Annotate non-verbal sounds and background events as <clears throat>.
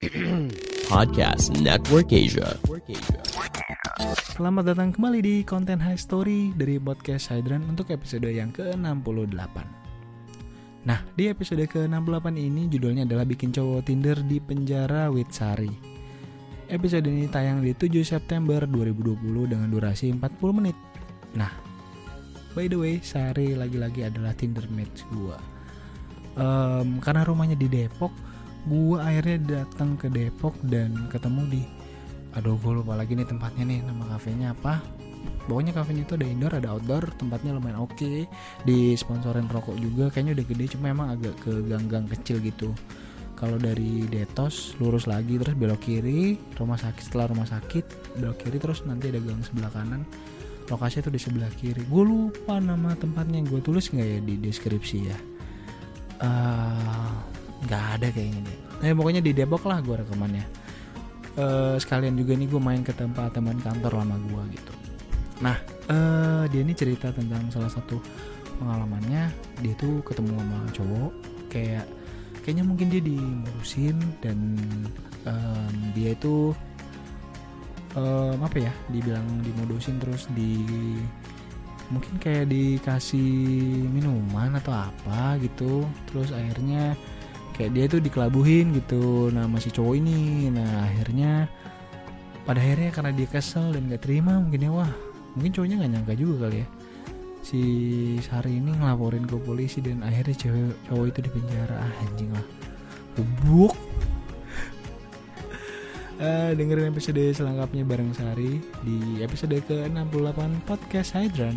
<clears throat> Podcast Network Asia. Selamat datang kembali di konten High Story dari podcast Hydran untuk episode yang ke-68. Nah, di episode ke-68 ini judulnya adalah bikin cowok Tinder di penjara with Sari. Episode ini tayang di 7 September 2020 dengan durasi 40 menit. Nah, by the way, Sari lagi-lagi adalah Tinder match gua. Em, karena rumahnya di Depok, gua akhirnya datang ke Depok dan ketemu di aduh gue lupa lagi nih tempatnya nih nama kafenya apa. Pokoknya kafenya itu ada indoor ada outdoor tempatnya lumayan oke. Di sponsorin rokok juga kayaknya udah gede cuma emang agak ke gang-gang kecil gitu. Kalau dari Detos lurus lagi terus belok kiri rumah sakit setelah rumah sakit belok kiri terus nanti ada gang sebelah kanan. Lokasinya tuh di sebelah kiri. Gue lupa nama tempatnya gue tulis nggak ya di deskripsi ya. Eh, nggak ada kayaknya deh nah pokoknya di Depok lah gue rekamannya Eh, sekalian juga nih gue main ke tempat teman kantor lama gue gitu. Nah, eh dia ini cerita tentang salah satu pengalamannya. Dia tuh ketemu sama cowok kayak kayaknya mungkin dia dimurusin dan em, dia itu em, apa ya? Dibilang dimodusin terus di mungkin kayak dikasih minuman atau apa gitu. Terus akhirnya kayak dia tuh dikelabuhin gitu. Nah masih cowok ini. Nah akhirnya pada akhirnya karena dia kesel dan gak terima mungkin ya wah mungkin cowoknya nggak nyangka juga kali ya. Si Sari ini ngelaporin ke polisi dan akhirnya cewek cowok itu di penjara. Ah, anjing lah. Bubuk <laughs> Eh, dengerin episode selengkapnya bareng Sari di episode ke-68 podcast Hydran.